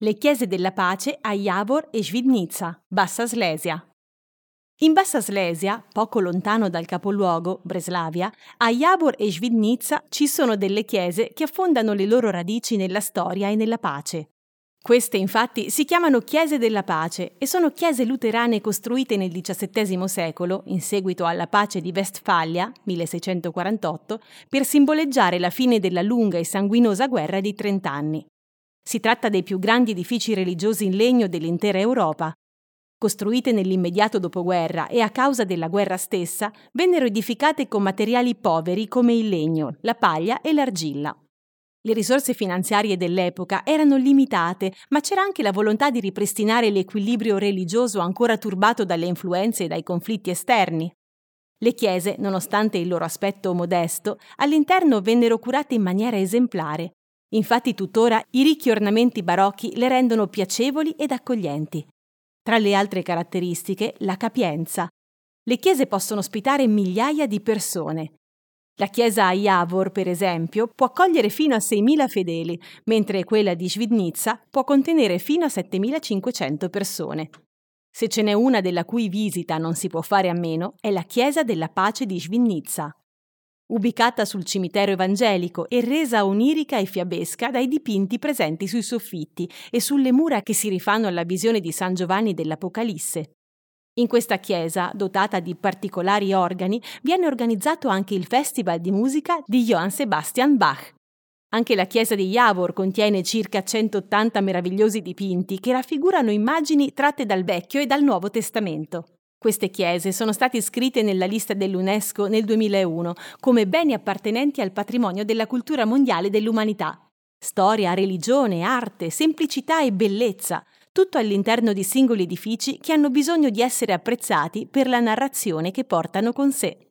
le chiese della pace a Javor e Svidnica, Bassa Slesia. In Bassa Slesia, poco lontano dal capoluogo, Breslavia, a Javor e Svidnica ci sono delle chiese che affondano le loro radici nella storia e nella pace. Queste infatti si chiamano chiese della pace e sono chiese luterane costruite nel XVII secolo, in seguito alla pace di Westfalia, 1648, per simboleggiare la fine della lunga e sanguinosa guerra di trent'anni. Si tratta dei più grandi edifici religiosi in legno dell'intera Europa. Costruite nell'immediato dopoguerra e a causa della guerra stessa, vennero edificate con materiali poveri come il legno, la paglia e l'argilla. Le risorse finanziarie dell'epoca erano limitate, ma c'era anche la volontà di ripristinare l'equilibrio religioso ancora turbato dalle influenze e dai conflitti esterni. Le chiese, nonostante il loro aspetto modesto, all'interno vennero curate in maniera esemplare. Infatti tuttora i ricchi ornamenti barocchi le rendono piacevoli ed accoglienti. Tra le altre caratteristiche, la capienza. Le chiese possono ospitare migliaia di persone, la chiesa a Javor, per esempio, può accogliere fino a 6.000 fedeli, mentre quella di Svidnica può contenere fino a 7.500 persone. Se ce n'è una della cui visita non si può fare a meno, è la chiesa della pace di Svidnica. Ubicata sul cimitero evangelico e resa onirica e fiabesca dai dipinti presenti sui soffitti e sulle mura che si rifanno alla visione di San Giovanni dell'Apocalisse. In questa chiesa, dotata di particolari organi, viene organizzato anche il Festival di musica di Johann Sebastian Bach. Anche la chiesa di Javor contiene circa 180 meravigliosi dipinti che raffigurano immagini tratte dal Vecchio e dal Nuovo Testamento. Queste chiese sono state iscritte nella lista dell'UNESCO nel 2001 come beni appartenenti al patrimonio della cultura mondiale dell'umanità. Storia, religione, arte, semplicità e bellezza tutto all'interno di singoli edifici che hanno bisogno di essere apprezzati per la narrazione che portano con sé.